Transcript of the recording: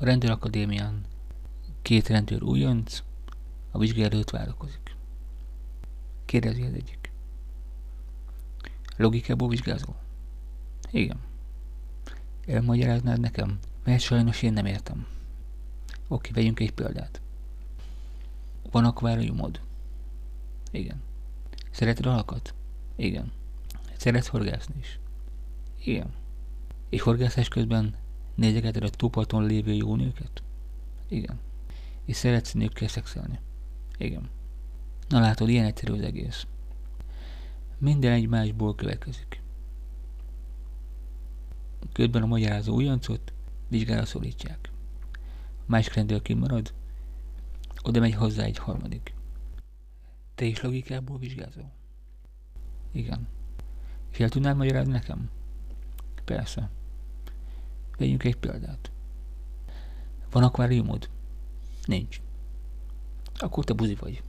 A rendőrakadémián két rendőr újonc, a vizsga előtt várakozik. Kérdezi az egyik. Logikából vizsgázol? Igen. Elmagyaráznád nekem? Mert sajnos én nem értem. Oké, vegyünk egy példát. Van akváriumod? Igen. Szereted a halakat? Igen. Szeretsz horgászni is? Igen. És horgászás közben nézegeted a túlparton lévő jó nőket? Igen. És szeretsz nőkkel szexelni? Igen. Na látod, ilyen egyszerű az egész. Minden egymásból következik. Közben a magyarázó újoncot vizsgára szólítják. Másik rendőr kimarad, oda megy hozzá egy harmadik. Te is logikából vizsgázol? Igen. És el tudnád magyarázni nekem? Persze. Vegyünk egy példát. Van akváriumod? Nincs. Akkor te buzi vagy.